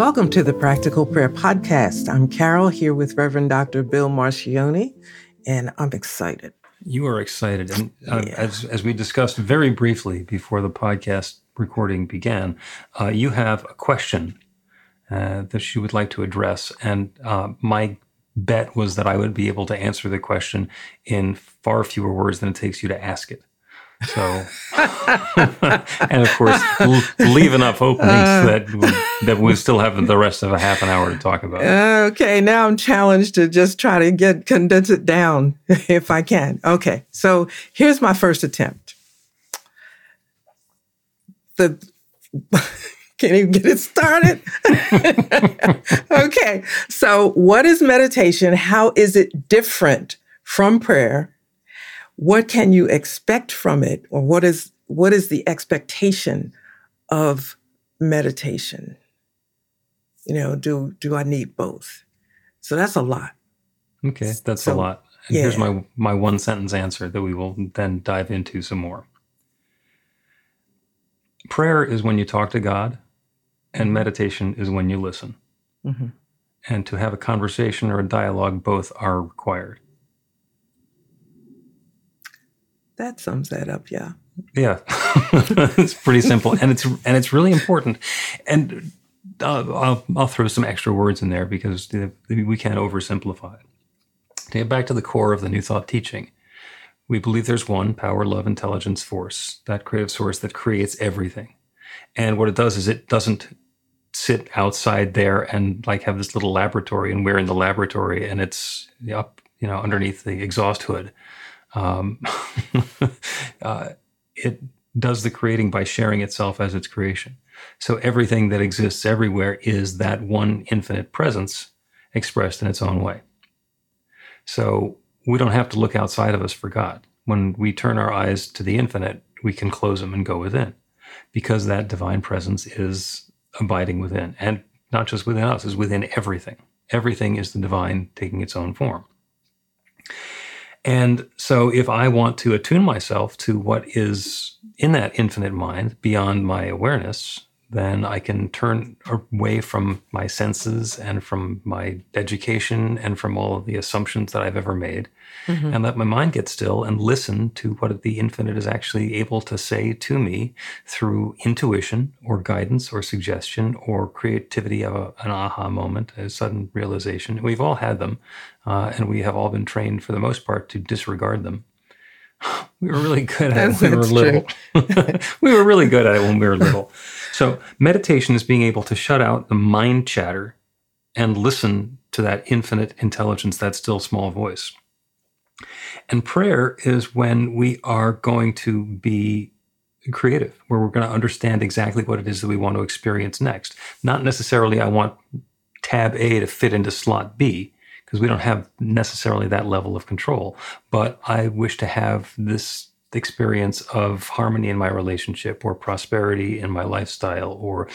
Welcome to the Practical Prayer Podcast. I'm Carol here with Reverend Dr. Bill Marcioni, and I'm excited. You are excited. And uh, Yeah. as, as we discussed very briefly before the podcast recording began, uh, you have a question uh, that you would like to address. And uh, my bet was that I would be able to answer the question in far fewer words than it takes you to ask it. So, and of course, l- leave enough openings uh. that we, that we still have the rest of a half an hour to talk about. Okay, now I'm challenged to just try to get condense it down if I can. Okay, so here's my first attempt. The can't even get it started. okay, so what is meditation? How is it different from prayer? What can you expect from it, or what is what is the expectation of meditation? You know, do do I need both? So that's a lot. Okay, that's So, a lot. And here's my my one sentence answer that we will then dive into some more. Prayer is when you talk to God, and meditation is when you listen. Mhm. And to have a conversation or a dialogue, both are required. That sums that up, yeah. Yeah, it's pretty simple, and it's and it's really important. And uh, I'll I'll throw some extra words in there because we can't oversimplify it. To get back to the core of the New Thought teaching, we believe there's one power, love, intelligence, force, that creative source that creates everything. And what it does is it doesn't sit outside there and like have this little laboratory, and we're in the laboratory, and it's up, you know, underneath the exhaust hood. Um, uh, it does the creating by sharing itself as its creation. So everything that exists everywhere is that one infinite presence expressed in its own way. So we don't have to look outside of us for God. When we turn our eyes to the infinite, we can close them and go within because that divine presence is abiding within and not just within us, is within everything. Everything is the divine taking its own form. And so, if I want to attune myself to what is in that infinite mind beyond my awareness, then I can turn away from my senses and from my education and from all of the assumptions that I've ever made and let my mind get still and listen to what the infinite is actually able to say to me through intuition or guidance or suggestion or creativity of a, an aha moment, a sudden realization. We've all had them, uh, and we have all been trained for the most part to disregard them. We were really good at it when we were little. we were really good at it when we were little. So, meditation is being able to shut out the mind chatter and listen to that infinite intelligence, that still small voice. And prayer is when we are going to be creative, where we're going to understand exactly what it is that we want to experience next. Not necessarily, I want tab A to fit into slot B, because we don't have necessarily that level of control. But I wish to have this experience of harmony in my relationship or prosperity in my lifestyle or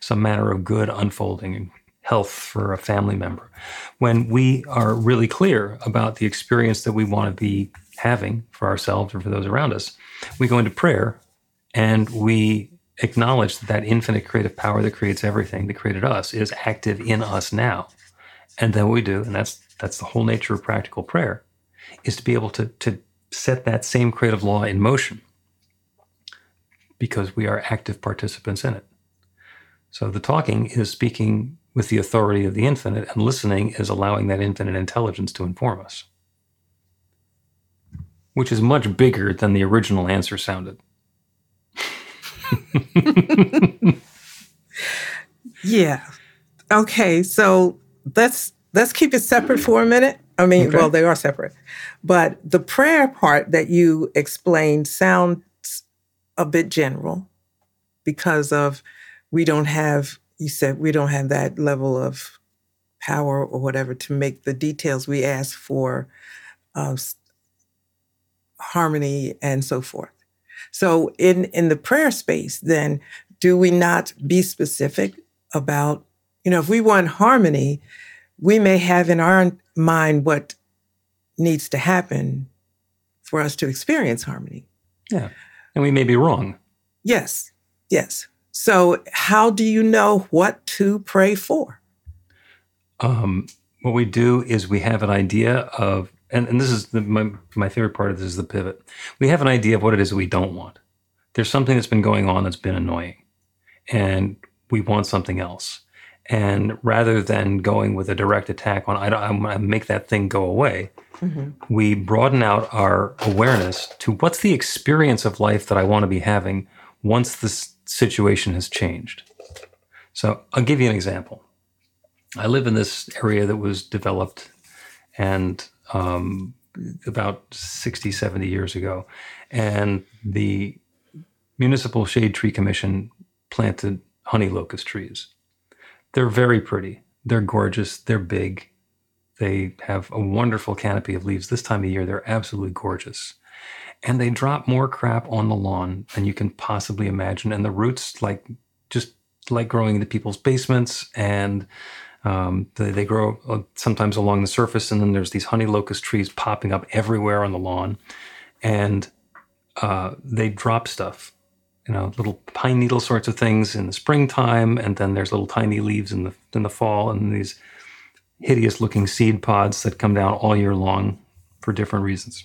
some manner of good unfolding and health for a family member. When we are really clear about the experience that we want to be having for ourselves or for those around us, we go into prayer and we acknowledge that that infinite creative power that creates everything, that created us, is active in us now. And then we do, and that's that's the whole nature of practical prayer, is to be able to to set that same creative law in motion because we are active participants in it. So the talking is speaking with the authority of the infinite, and listening is allowing that infinite intelligence to inform us, which is much bigger than the original answer sounded. yeah. Okay, so let's let's keep it separate for a minute. I mean, Okay. well, they are separate, but the prayer part that you explained sounds a bit general because of we don't have. You said we don't have that level of power or whatever to make the details we ask for, uh, harmony and so forth. So in in the prayer space, then do we not be specific about you know if we want harmony, we may have in our mind what needs to happen for us to experience harmony. Yeah. And we may be wrong. Yes, yes. So how do you know what to pray for? Um, what we do is we have an idea of, and, and this is the, my, my favorite part of this is the pivot. We have an idea of what it is we don't want. There's something that's been going on that's been annoying, and we want something else. And rather than going with a direct attack on, I don't, to make that thing go away, we broaden out our awareness to what's the experience of life that I want to be having once this situation has changed. So I'll give you an example. I live in this area that was developed and um, about 60, 70 years ago. And the Municipal Shade Tree Commission planted honey locust trees. They're very pretty. They're gorgeous. They're big. They have a wonderful canopy of leaves. This time of year, they're absolutely gorgeous. And they drop more crap on the lawn than you can possibly imagine. And the roots, like, just like growing into people's basements and um, they, they grow uh, sometimes along the surface, and then there's these honey locust trees popping up everywhere on the lawn, and uh, they drop stuff, you know, little pine needle sorts of things in the springtime, and then there's little tiny leaves in the in the fall, and these hideous looking seed pods that come down all year long for different reasons.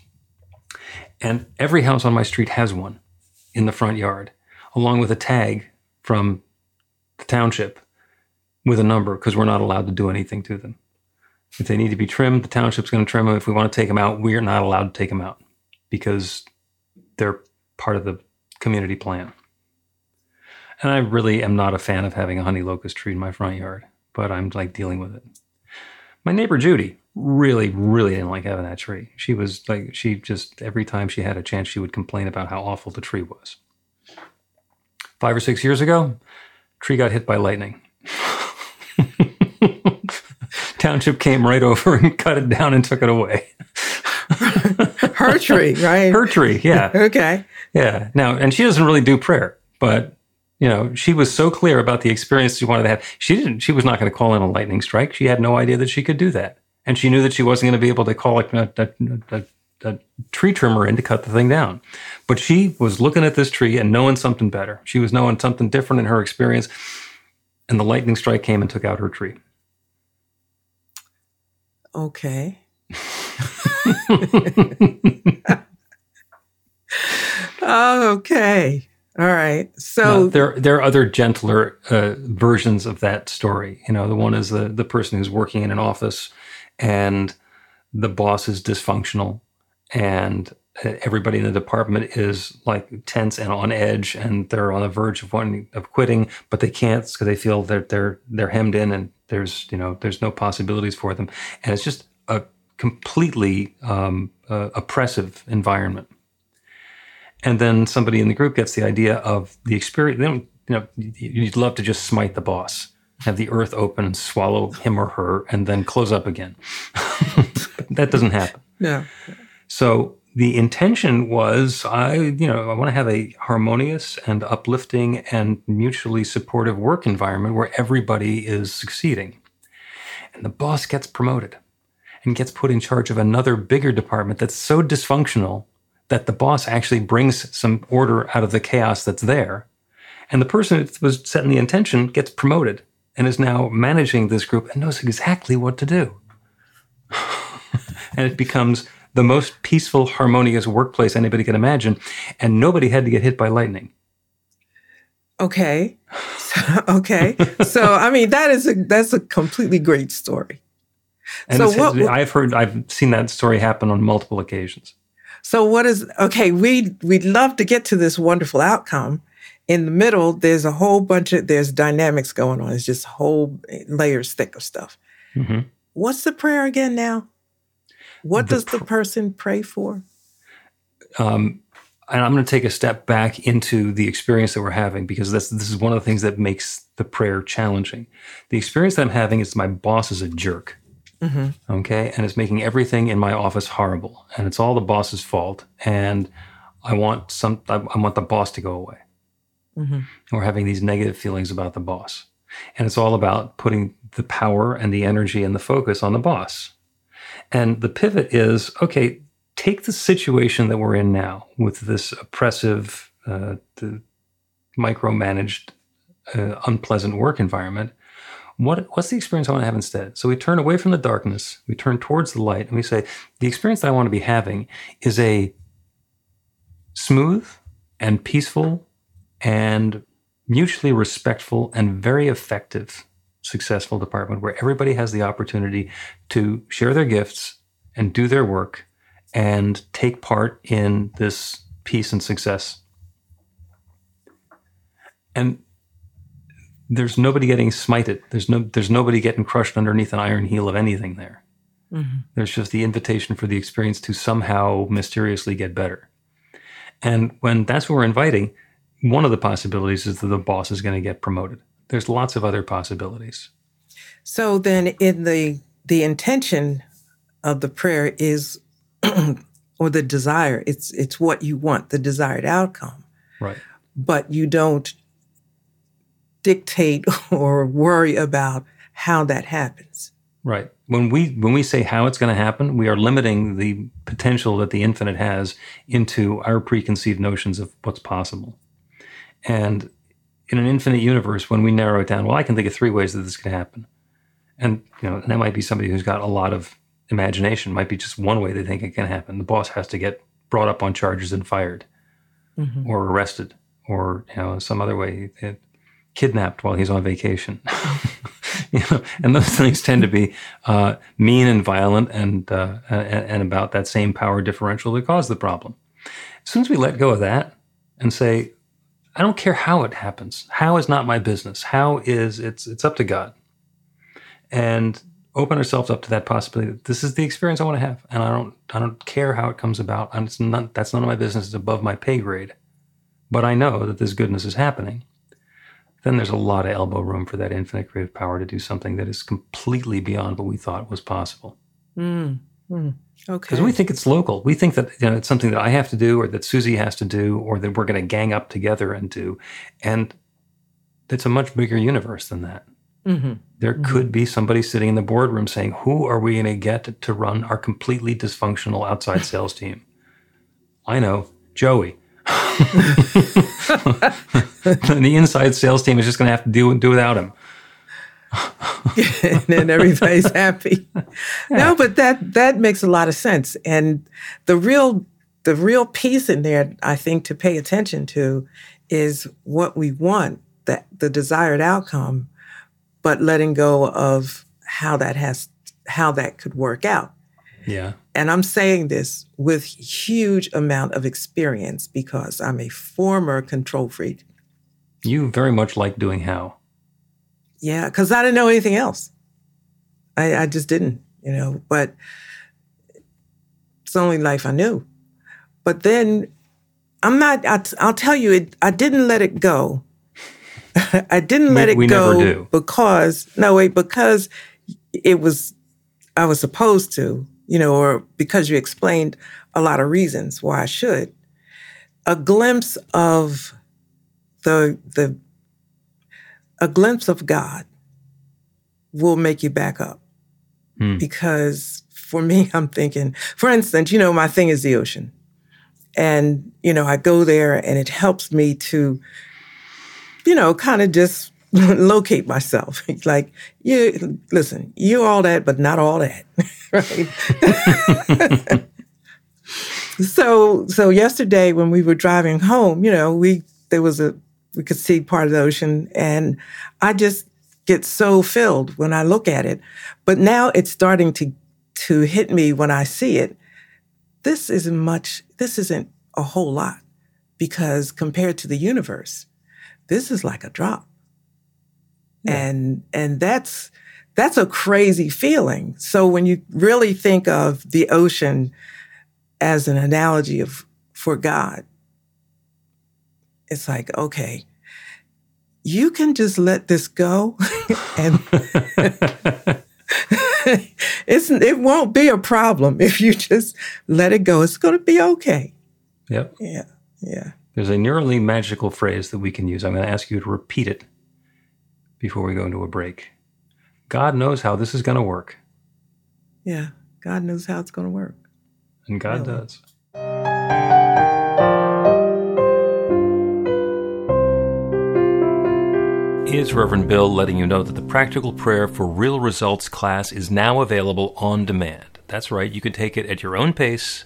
And every house on my street has one in the front yard, along with a tag from the township with a number because we're not allowed to do anything to them. If they need to be trimmed, the township's going to trim them. If we want to take them out, we're not allowed to take them out because they're part of the community plan. And I really am not a fan of having a honey locust tree in my front yard, but I'm like dealing with it. My neighbor Judy really, really didn't like having that tree. She was like, she just, every time she had a chance, she would complain about how awful the tree was. Five or six years ago, tree got hit by lightning. Township came right over and cut it down and took it away. Her tree, right? Her tree, yeah. okay. Yeah. Now, and she doesn't really do prayer, but you know, she was so clear about the experience she wanted to have. She didn't. She was not going to call in a lightning strike. She had no idea that she could do that, and she knew that she wasn't going to be able to call a, a, a, a tree trimmer in to cut the thing down. But she was looking at this tree and knowing something better. She was knowing something different in her experience, and the lightning strike came and took out her tree. Okay. oh, okay. All right. Now, So there there are other gentler uh, versions of that story. You know, the one is the the person who's working in an office, and the boss is dysfunctional, and uh, everybody in the department is like tense and on edge, and they're on the verge of wanting of quitting, but they can't because they feel that they're they're hemmed in, and there's you know there's no possibilities for them, and it's just a completely um, uh, oppressive environment and then somebody in the group gets the idea of the experience. They don't, you know, you'd love to just smite the boss, have the earth open and swallow him or her, and then close up again. That doesn't happen. no. So the intention was, I, you know, I want to have a harmonious and uplifting and mutually supportive work environment where everybody is succeeding. And the boss gets promoted and gets put in charge of another bigger department that's so dysfunctional that the boss actually brings some order out of the chaos that's there. And the person that was setting the intention gets promoted and is now managing this group and knows exactly what to do. and it becomes the most peaceful, harmonious workplace anybody can imagine. And nobody had to get hit by lightning. Okay. okay. so I mean that is a that's a completely great story. And So what- I've heard, I've seen that story happen on multiple occasions. So what is okay? We we'd love to get to this wonderful outcome. In the middle, there's a whole bunch of there's dynamics going on. It's just whole layers thick of stuff. hmm What's the prayer again now? What The does the person pray for? um, and I'm going to take a step back into the experience that we're having because this this is one of the things that makes the prayer challenging. The experience that I'm having is my boss is a jerk, Mhm. okay, and it's making everything in my office horrible, and it's all the boss's fault, and I want some I, I want the boss to go away. Mhm. We're having these negative feelings about the boss, and it's all about putting the power and the energy and the focus on the boss. And the pivot is okay, take the situation that we're in now with this oppressive, uh, the micromanaged, uh, unpleasant work environment. What, what's the experience I want to have instead? So we turn away from the darkness, we turn towards the light, and we say, the experience that I want to be having is a smooth and peaceful and mutually respectful and very effective successful department where everybody has the opportunity to share their gifts and do their work and take part in this peace and success. And there's nobody getting smited. There's no there's nobody getting crushed underneath an iron heel of anything there. Mhm. There's just the invitation for the experience to somehow mysteriously get better. And when that's what we're inviting, one of the possibilities is that the boss is going to get promoted. There's lots of other possibilities. So then, in the the intention of the prayer is, or the desire, it's it's what you want, the desired outcome, Right. but you don't dictate or worry about how that happens. Right. When we when we say how it's going to happen, we are limiting the potential that the infinite has into our preconceived notions of what's possible. And in an infinite universe, when we narrow it down, well, I can think of three ways that this could happen. And you know, and that might be somebody who's got a lot of imagination. Might be just one way they think it can happen. The boss has to get brought up on charges and fired, Mhm. or arrested, or you know, some other way. eh, Kidnapped while he's on vacation, you know, and those things tend to be uh, mean and violent, and, uh, and about that same power differential that caused the problem. As soon as we let go of that and say, I don't care how it happens. How is not my business. How is it's it's up to God. And open ourselves up to that possibility that this is the experience I want to have. And I don't I don't care how it comes about. And it's not that's none of my business. It's above my pay grade. But I know that this goodness is happening. Then there's a lot of elbow room for that infinite creative power to do something that is completely beyond what we thought was possible. Mm. Mm. Okay. Because we think it's local. We think that you know, it's something that I have to do or that Susie has to do or that we're going to gang up together and do. And it's a much bigger universe than that. Mhm. There could be somebody sitting in the boardroom saying, Who are we going to get to run our completely dysfunctional outside sales team? I know, Joey. And the inside sales team is just going to have to do, do without him. and then everybody's happy. No, but that that makes a lot of sense. And the real the real piece in there, I think, to pay attention to is what we want, that the desired outcome, but letting go of how that has how that could work out. Yeah. And I'm saying this with huge amount of experience because I'm a former control freak. You very much like doing how. Yeah, because I didn't know anything else. I, I just didn't, you know, but it's the only life I knew. But then I'm not, I, I'll tell you, it, I didn't let it go. I didn't let We- it we go never do. because, no, wait, because it was, I was supposed to, you know, or because you explained a lot of reasons why I should. A glimpse of the, the, a glimpse of God will make you back up. Hmm. Because for me, I'm thinking, for instance, you know, my thing is the ocean. And, you know, I go there and it helps me to, you know, kind of just locate myself. like, you listen, you're all that, but not all that. right. so so yesterday when we were driving home, you know, we there was a we could see part of the ocean. And I just get so filled when I look at it. But now it's starting to to hit me when I see it. This isn't much, this isn't a whole lot because compared to the universe, this is like a drop. And and that's that's a crazy feeling. So when you really think of the ocean as an analogy of for God, it's like, okay, you can just let this go and it's it won't be a problem if you just let it go. It's going to be okay. Yep. Yeah. Yeah. There's a nearly magical phrase that we can use. I'm going to ask you to repeat it before we go into a break. God knows how this is going to work. Yeah. God knows how it's going to work. And God really. does. Is Reverend Bill letting you know that the Practical Prayer for Real Results class is now available on demand. That's right, you can take it at your own pace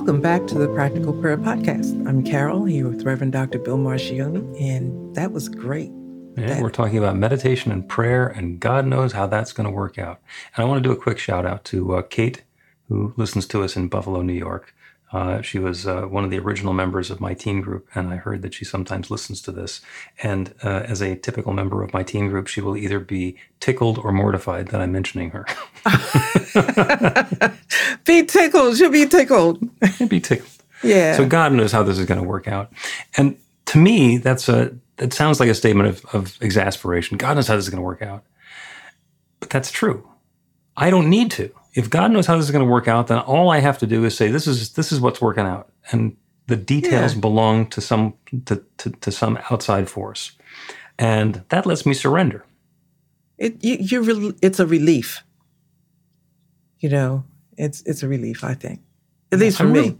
Welcome back to the Practical Prayer Podcast. I'm Carol here with Reverend Dr. Bill Marcioni, and that was great. Yeah, that, we're talking about meditation and prayer, and God knows how that's going to work out. And I want to do a quick shout out to uh, Kate, who listens to us in Buffalo, New York. Uh, she was uh, one of the original members of my teen group, and I heard that she sometimes listens to this. And uh, as a typical member of my teen group, she will either be tickled or mortified that I'm mentioning her. be tickled. She'll be tickled. be tickled. Yeah. So God knows how this is going to work out. And to me, that's a that sounds like a statement of, of exasperation. God knows how this is going to work out. But that's true. I don't need to if God knows how this is going to work out, then all I have to do is say this is this is what's working out, and the details yeah. belong to some to, to, to, some outside force, and that lets me surrender. It you, are it's a relief. You know, it's it's a relief. I think, at least for me.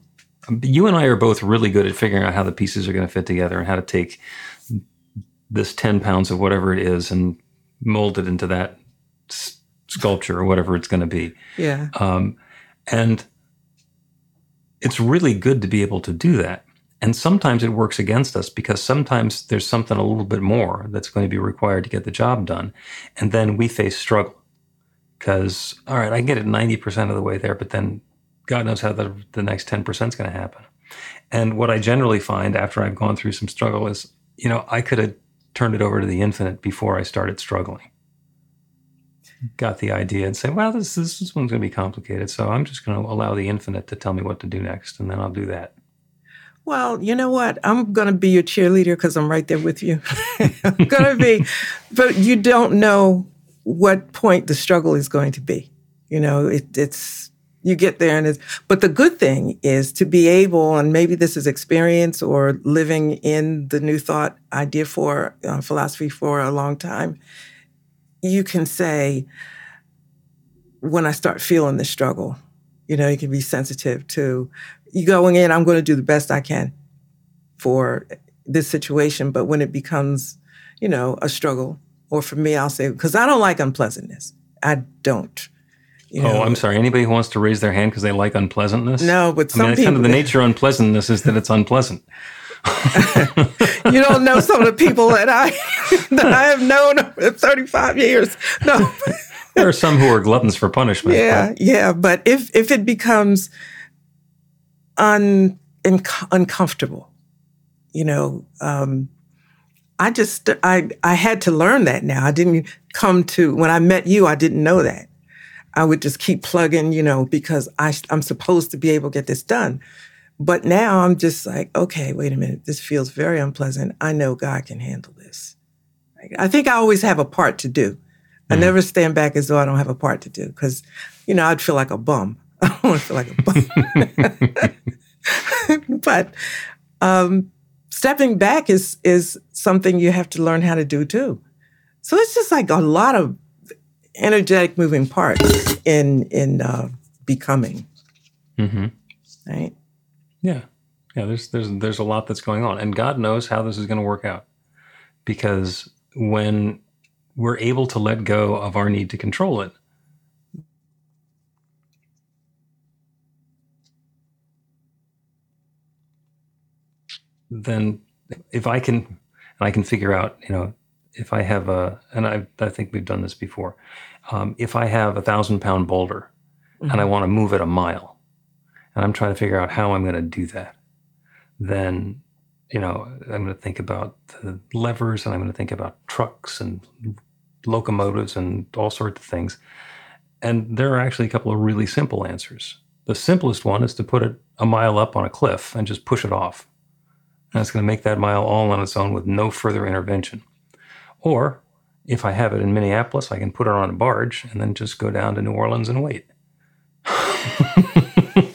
Um, you and I are both really good at figuring out how the pieces are going to fit together and how to take this ten pounds of whatever it is and mold it into that sculpture or whatever it's going to be. Yeah. Um, and it's really good to be able to do that. And sometimes it works against us because sometimes there's something a little bit more that's going to be required to get the job done. And then we face struggle because, all right, I get it 90% of the way there, but then God knows how the, the next 10% is going to happen. And what I generally find after I've gone through some struggle is, you know, I could have turned it over to the infinite before I started struggling got the idea and say, well, this, this, this one's going to be complicated. So I'm just going to allow the infinite to tell me what to do next, and then I'll do that. Well, you know what? I'm going to be your cheerleader because I'm right there with you. I'm going to be, but you don't know what point the struggle is going to be. You know, it, it's, you get there and it's, but the good thing is to be able, and maybe this is experience or living in the new thought idea for uh, philosophy for a long time, you can say, when I start feeling the struggle, you know, you can be sensitive to you going in, I'm going to do the best I can for this situation. But when it becomes, you know, a struggle, or for me, I'll say, because I don't like unpleasantness. I don't. You oh, know, oh, I'm sorry. Anybody who wants to raise their hand because they like unpleasantness? No, but some I mean, people. Kind of the nature of unpleasantness is that it's unpleasant. you don't know some of the people that I that I have known for 35 years. No. there are some who are gluttons for punishment. Yeah, but. yeah. But if if it becomes un, in, uncomfortable, you know, um, I just I I had to learn that now. I didn't come to when I met you. I didn't know that. I would just keep plugging, you know, because I I'm supposed to be able to get this done. But now I'm just like, okay, wait a minute. This feels very unpleasant. I know God can handle this. I think I always have a part to do. I mm never stand back as though I don't have a part to do because, you know, I'd feel like a bum. I don't want to feel like a bum. but um, stepping back is is something you have to learn how to do too. So it's just like a lot of energetic moving parts in in uh, becoming. Mm-hmm. Right. Yeah. Yeah. There's there's there's a lot that's going on, and God knows how this is going to work out, because when we're able to let go of our need to control it. Then, if I can, and I can figure out, you know, if I have a, and I, I think we've done this before, um, if I have a thousand pound boulder mm-hmm. and I mm-hmm. want to move it a mile, and I'm trying to figure out how I'm going to do that, then you know, I'm going to think about the levers and I'm going to think about trucks and locomotives and all sorts of things. And there are actually a couple of really simple answers. The simplest one is to put it a mile up on a cliff and just push it off. And it's going to make that mile all on its own with no further intervention. Or if I have it in Minneapolis, I can put it on a barge and then just go down to New Orleans and wait.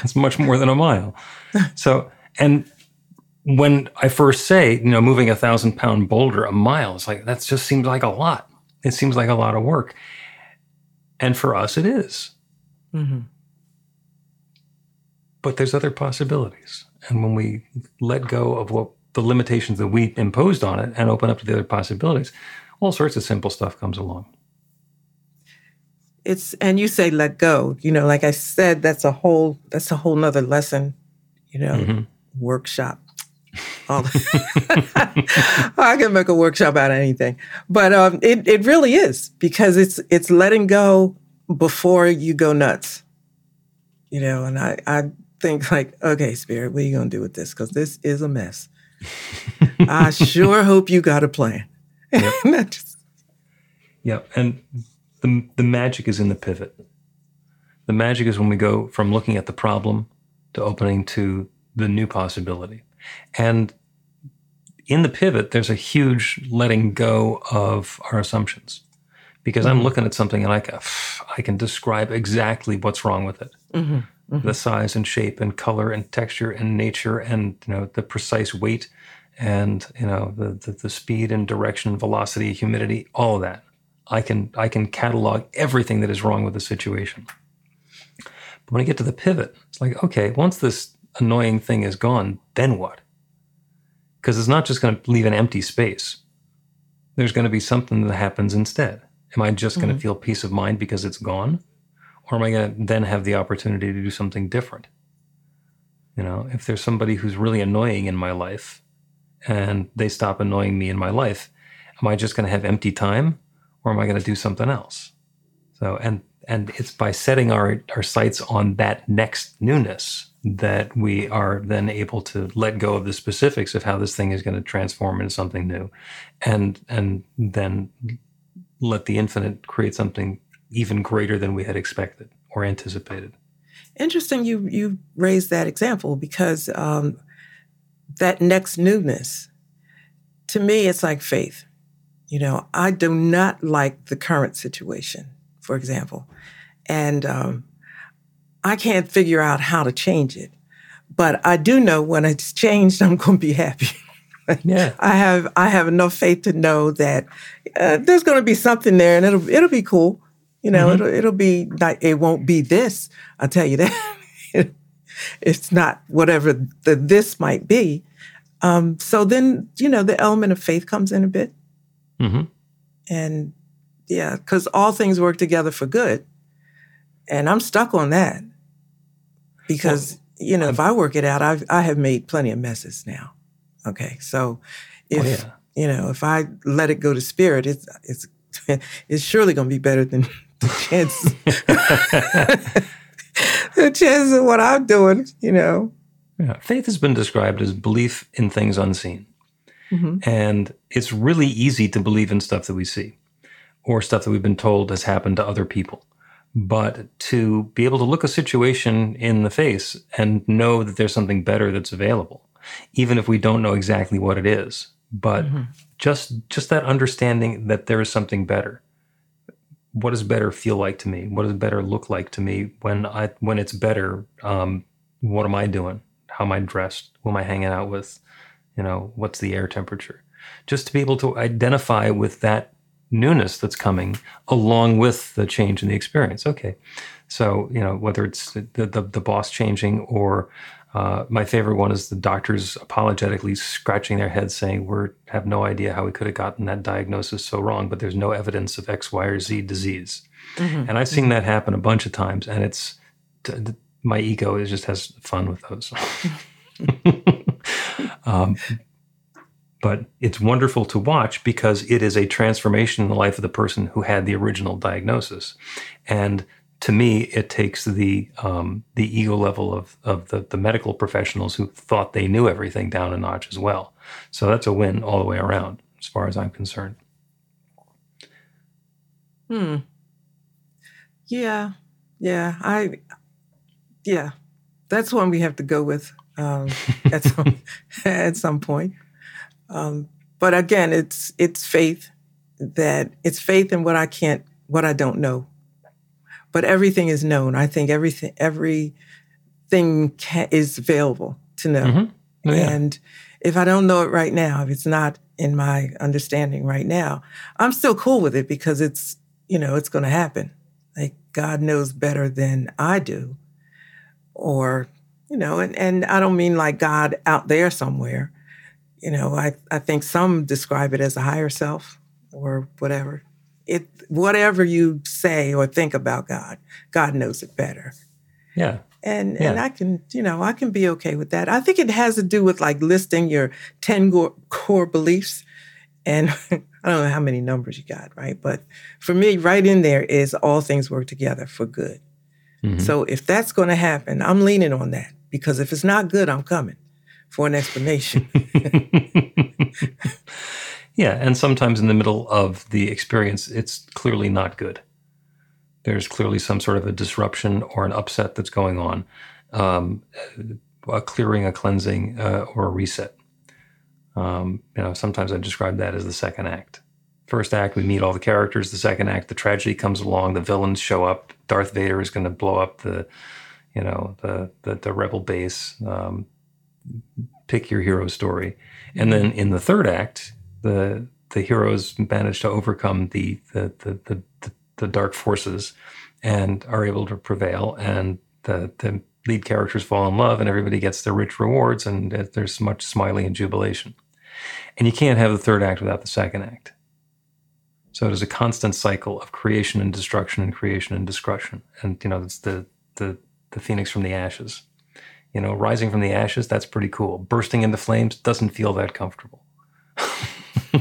it's much more than a mile. So, and when I first say, you know, moving a thousand pound boulder a mile, it's like, that just seems like a lot. It seems like a lot of work. And for us, it is. Mm-hmm. But there's other possibilities. And when we let go of what the limitations that we imposed on it and open up to the other possibilities, all sorts of simple stuff comes along. It's and you say let go. You know, like I said, that's a whole that's a whole nother lesson, you know, mm-hmm. workshop I can make a workshop out of anything, but um, it it really is because it's it's letting go before you go nuts, you know. And I I think like, okay, spirit, what are you gonna do with this? Because this is a mess. I sure hope you got a plan. Yep. just... yep. And the the magic is in the pivot. The magic is when we go from looking at the problem to opening to the new possibility. And in the pivot, there's a huge letting go of our assumptions because. I'm looking at something and I can, I can describe exactly what's wrong with it. Mm-hmm. Mm-hmm. The size and shape and color and texture and nature and you know the precise weight and you know the, the, the speed and direction, velocity, humidity, all of that. I can I can catalog everything that is wrong with the situation. But when I get to the pivot, it's like okay, once this annoying thing is gone, then what? Because it's not just going to leave an empty space. There's going to be something that happens instead. Am I just mm-hmm. going to feel peace of mind because it's gone? Or am I going to then have the opportunity to do something different? You know, if there's somebody who's really annoying in my life and they stop annoying me in my life, am I just going to have empty time or am I going to do something else? So, and, and it's by setting our, our sights on that next newness that we are then able to let go of the specifics of how this thing is going to transform into something new. And and then let the infinite create something even greater than we had expected or anticipated. Interesting you you raised that example because um, that next newness to me it's like faith you know i do not like the current situation for example and um, I can't figure out how to change it. But I do know when it's changed, I'm going to be happy. yeah. I have I have enough faith to know that uh, there's going to be something there, and it'll it'll be cool. You know, mm-hmm. it'll it'll be like it won't be this. I'll tell you that. it's not whatever the this might be. Um, so then you know the element of faith comes in a bit, mm-hmm. and yeah, because all things work together for good, and I'm stuck on that because well, you know if I work it out, I've I have made plenty of messes now. Okay, so if oh, yeah. you know if I let it go to spirit, it's it's it's surely going to be better than the chances. the chances of what I'm doing, you know. Yeah. Faith has been described as belief in things unseen. Mhm. And it's really easy to believe in stuff that we see or stuff that we've been told has happened to other people. But to be able to look a situation in the face and know that there's something better that's available, even if we don't know exactly what it is, but just just that understanding that there is something better. What does better feel like to me? What does better look like to me when I when it's better? Um, what am I doing? How am I dressed? Who am I hanging out with? You know, what's the air temperature? Just to be able to identify with that newness that's coming along with the change in the experience. Okay. So, you know, whether it's the, the, the boss changing or uh, my favorite one is the doctors apologetically scratching their heads saying, we have no idea how we could have gotten that diagnosis so wrong, but there's no evidence of X, Y, or Z disease. And I've seen that happen a bunch of times, and it's t- t- my ego is just has fun with those. um, but it's wonderful to watch because it is a transformation in the life of the person who had the original diagnosis, and to me, it takes the um, the ego level of of the, the medical professionals who thought they knew everything down a notch as well. So that's a win all the way around, as far as I'm concerned. Hmm. Yeah. Yeah. I. Yeah. That's one we have to go with um, at some at some point. Um, but again, it's it's faith that it's faith in what I can't, what I don't know. But everything is known. I think everything everything ca- is available to know. Mhm. Oh, yeah. And if I don't know it right now, if it's not in my understanding right now, I'm still cool with it because it's, you know, it's going to happen. Like God knows better than I do. Or, you know, and, and I don't mean like God out there somewhere. You know, I, I think some describe it as a higher self or whatever. It whatever you say or think about God, God knows it better yeah. and and I can you know I can be okay with that. I think it has to do with like listing your ten go- core beliefs, and I don't know how many numbers you got, right? But for me, right in there is all things work together for good. Mhm. So if that's going to happen, I'm leaning on that because if it's not good, I'm coming for an explanation. yeah, and sometimes in the middle of the experience, it's clearly not good. There's clearly some sort of a disruption or an upset that's going on, um, a clearing, a cleansing, uh, or a reset. Um, you know, sometimes I describe that as the second act. First act, we meet all the characters. The second act, the tragedy comes along. The villains show up. Darth Vader is going to blow up the, you know, the the, the rebel base. Um, pick your hero story, and then in the third act, the the heroes manage to overcome the the the the, the, the dark forces and are able to prevail, and the the lead characters fall in love, and everybody gets their rich rewards, and there's much smiling and jubilation. And you can't have the third act without the second act. So it is a constant cycle of creation and destruction and creation and destruction. And you know, it's the the the phoenix from the ashes. You know, rising from the ashes, that's pretty cool. Bursting into flames doesn't feel that comfortable.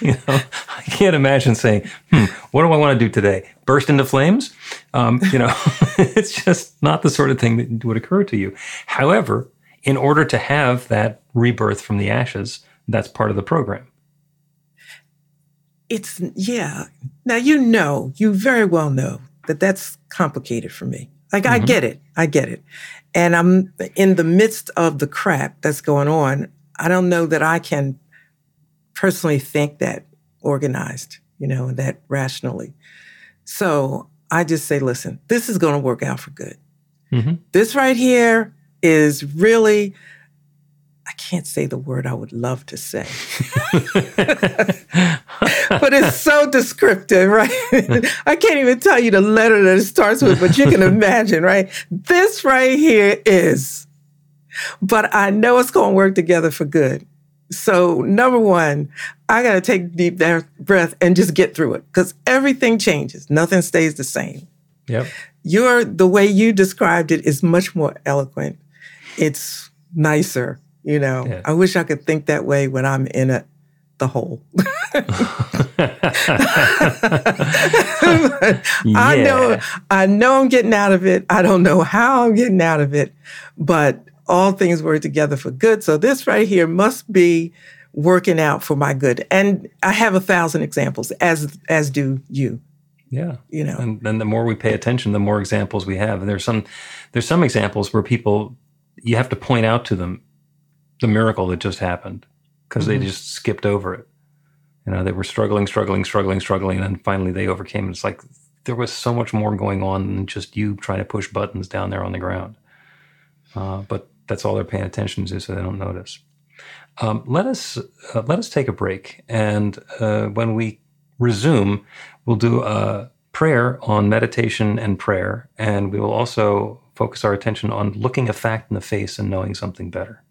you know, I can't imagine saying, hmm, what do I want to do today? Burst into flames? Um, you know, it's just not the sort of thing that would occur to you. However, in order to have that rebirth from the ashes, that's part of the program. it's yeah. Now you know, you very well know that that's complicated for me. Like I get it, I get it, and I'm in the midst of the crap that's going on. I don't know that I can personally think that organized, you know, and that rationally. So I just say, listen, this is going to work out for good. Mhm. This right here is really. I can't say the word I would love to say. but it's so descriptive, right? I can't even tell you the letter that it starts with, but you can imagine, right? This right here is. But I know it's going to work together for good. So, number one, I got to take a deep breath and just get through it because everything changes. Nothing stays the same. Yep. Your the way you described it is much more eloquent. It's nicer, you know. Yeah. I wish I could think that way when I'm in a the hole. I know I know I'm getting out of it. I don't know how I'm getting out of it, but all things work together for good. So this right here must be working out for my good. And I have a thousand examples, as as do you. Yeah, You know. and then the more we pay attention, the more examples we have. And there's some there's some examples where people you have to point out to them the miracle that just happened because they mm-hmm. just skipped over it. You know, they were struggling, struggling, struggling, struggling, and finally they overcame. It's like there was so much more going on than just you trying to push buttons down there on the ground. Uh, but that's all they're paying attention to, so they don't notice. Um, let us uh, let us take a break, and uh, when we resume, we'll do a prayer on meditation and prayer, and we will also focus our attention on looking a fact in the face and knowing something better.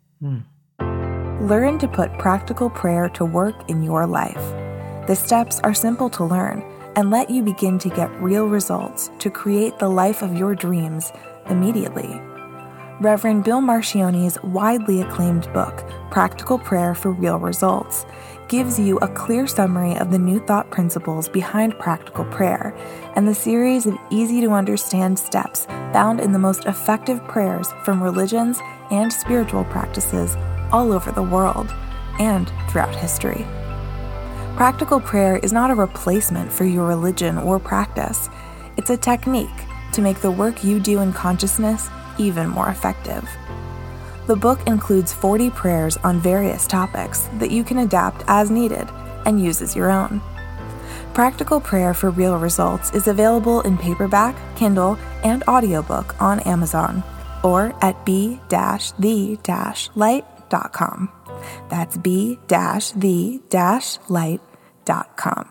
Learn to put practical prayer to work in your life. The steps are simple to learn and let you begin to get real results to create the life of your dreams immediately. Reverend Bill Marchiony's widely acclaimed book, Practical Prayer for Real Results, gives you a clear summary of the new thought principles behind practical prayer and the series of easy to understand steps found in the most effective prayers from religions and spiritual practices all over the world and throughout history. Practical prayer is not a replacement for your religion or practice, it's a technique to make the work you do in consciousness even more effective. The book includes 40 prayers on various topics that you can adapt as needed and use as your own. Practical Prayer for Real Results is available in paperback, Kindle, and audiobook on Amazon or at be-the-light.com. That's be-the-light.com.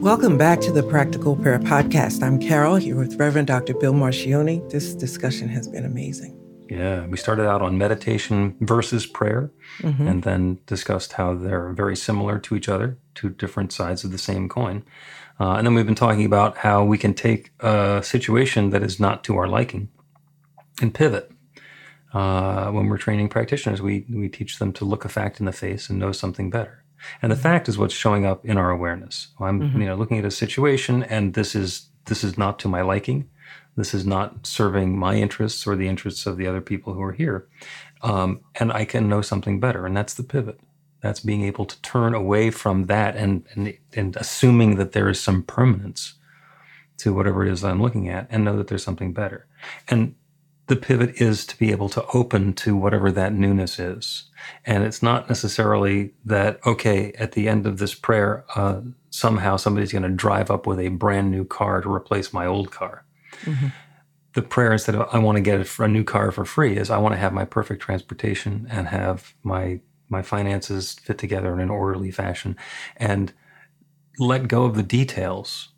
Welcome back to the Practical Prayer Podcast. I'm Carol here with Reverend Dr. Bill Marchiony. This discussion has been amazing. Yeah, we started out on meditation versus prayer, Mm-hmm. and then discussed how they're very similar to each other, two different sides of the same coin. Uh, and then we've been talking about how we can take a situation that is not to our liking and pivot. Uh, when we're training practitioners, we we teach them to look a fact in the face and know something better. And the fact is what's showing up in our awareness. I'm you know looking at a situation, and this is this is not to my liking. This is not serving my interests or the interests of the other people who are here. Um, and I can know something better. And that's the pivot. That's being able to turn away from that and, and, and assuming that there is some permanence to whatever it is I'm looking at and know that there's something better. And the pivot is to be able to open to whatever that newness is. And it's not necessarily that, okay, at the end of this prayer, uh, somehow somebody's going to drive up with a brand new car to replace my old car the prayer instead of I want to get a, a new car for free is I want to have my perfect transportation and have my my finances fit together in an orderly fashion and let go of the details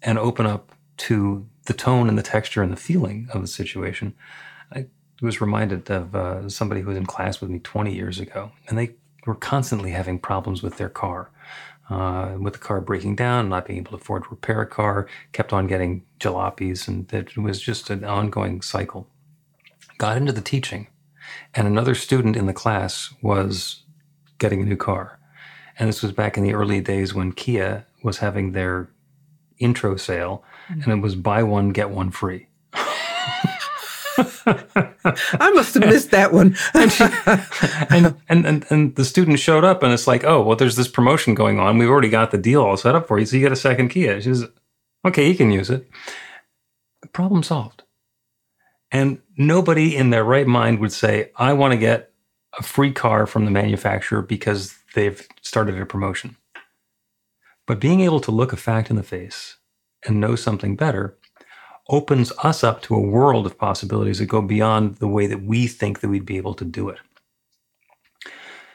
and open up to the tone and the texture and the feeling of the situation. I was reminded of uh, somebody who was in class with me 20 years ago, and they were constantly having problems with their car uh, with the car breaking down, not being able to afford to repair a car, kept on getting jalopies, and it was just an ongoing cycle. Got into the teaching, and another student in the class was getting a new car. And this was back in the early days when Kia was having their intro sale, and it was buy one, get one free. I must have missed that one. and, and and and the student showed up, and it's like, oh, well, there's this promotion going on. We've already got the deal all set up for you, so you get a second Kia. She says, okay, you can use it. Problem solved. And nobody in their right mind would say, I want to get a free car from the manufacturer because they've started a promotion. But being able to look a fact in the face and know something better opens us up to a world of possibilities that go beyond the way that we think that we'd be able to do it.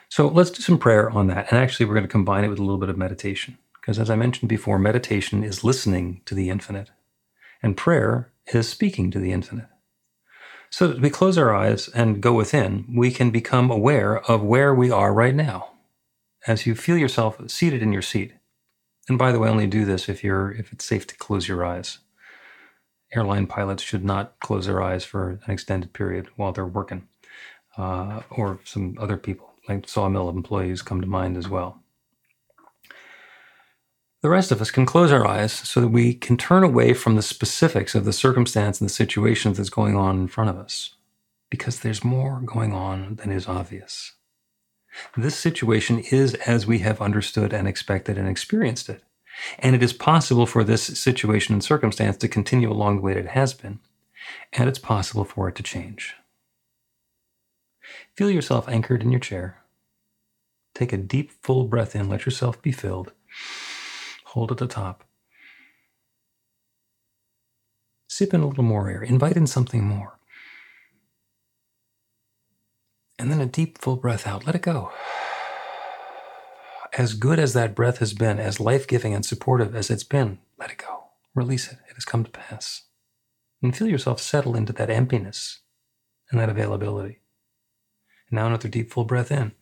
So let's do some prayer on that. And actually, we're going to combine it with a little bit of meditation. Because as I mentioned before, meditation is listening to the infinite, and prayer is speaking to the infinite. So as we close our eyes and go within, we can become aware of where we are right now. As you feel yourself seated in your seat, And by the way, only do this if you're if it's safe to close your eyes. Airline pilots should not close their eyes for an extended period while they're working, uh, or some other people like sawmill employees come to mind as well. The rest of us can close our eyes so that we can turn away from the specifics of the circumstance and the situation that's going on in front of us, because there's more going on than is obvious. This situation is as we have understood and expected and experienced it. And it is possible for this situation and circumstance to continue along the way that it has been, and it's possible for it to change. Feel yourself anchored in your chair. Take a deep, full breath in, let yourself be filled. Hold at the top. Sip in a little more air, invite in something more. And then a deep, full breath out. Let it go. As good as that breath has been, as life giving and supportive as it's been, let it go. Release it. It has come to pass. And feel yourself settle into that emptiness and that availability. And now another deep, full breath in.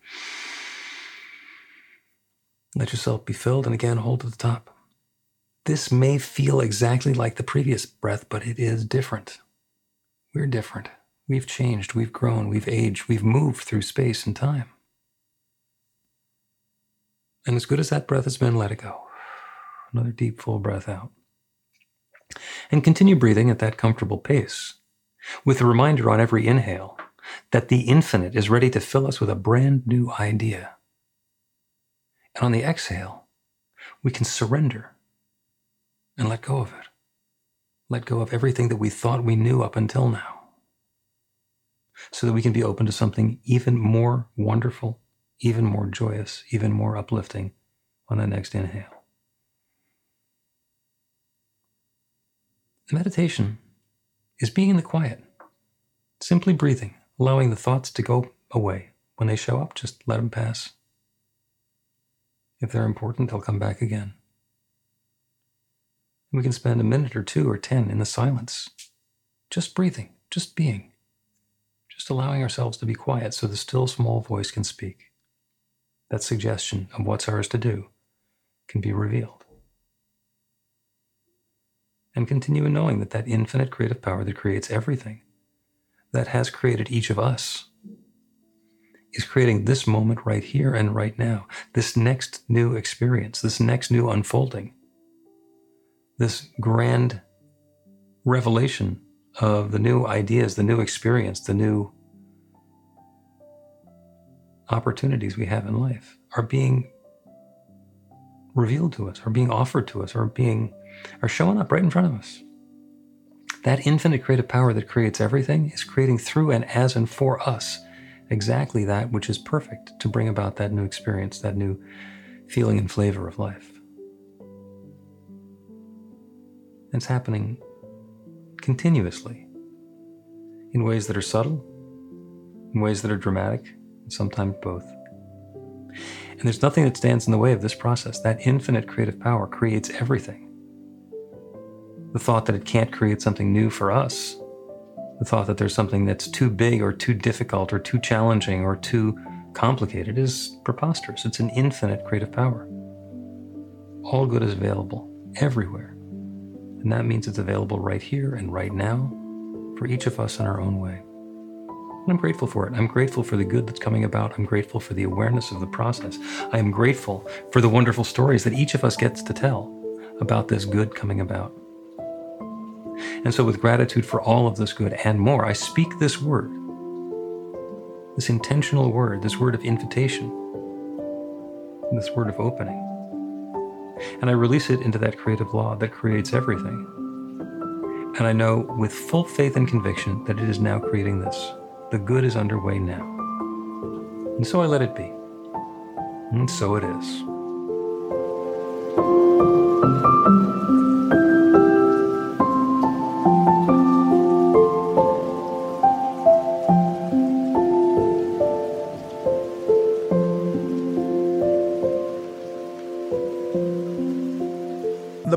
Let yourself be filled and again hold to the top. This may feel exactly like the previous breath, but it is different. We're different. We've changed, we've grown, we've aged, we've moved through space and time. And as good as that breath has been, let it go. Another deep, full breath out. And continue breathing at that comfortable pace, with a reminder on every inhale that the infinite is ready to fill us with a brand new idea. And on the exhale, we can surrender and let go of it. Let go of everything that we thought we knew up until now so that we can be open to something even more wonderful, even more joyous, even more uplifting on the next inhale. The meditation is being in the quiet, simply breathing, allowing the thoughts to go away. When they show up, just let them pass. If they're important, they'll come back again. We can spend a minute or two or ten in the silence, just breathing, just being just allowing ourselves to be quiet so the still small voice can speak. That suggestion of what's ours to do can be revealed. And continue in knowing that that infinite creative power that creates everything, that has created each of us, is creating this moment right here and right now, this next new experience, this next new unfolding, this grand revelation of the new ideas, the new experience, the new opportunities we have in life are being revealed to us, are being offered to us, are being are showing up right in front of us. That infinite creative power that creates everything is creating through and as and for us exactly that which is perfect to bring about that new experience, that new feeling and flavor of life. It's happening continuously in ways that are subtle, in ways that are dramatic, sometimes both. And there's nothing that stands in the way of this process. That infinite creative power creates everything. The thought that it can't create something new for us, the thought that there's something that's too big or too difficult or too challenging or too complicated is preposterous. It's an infinite creative power. All good is available everywhere. And that means it's available right here and right now for each of us in our own way. And I'm grateful for it. I'm grateful for the good that's coming about. I'm grateful for the awareness of the process. I am grateful for the wonderful stories that each of us gets to tell about this good coming about. And so, with gratitude for all of this good and more, I speak this word, this intentional word, this word of invitation, this word of opening. And I release it into that creative law that creates everything. And I know with full faith and conviction that it is now creating this. The good is underway now. And so I let it be. And so it is.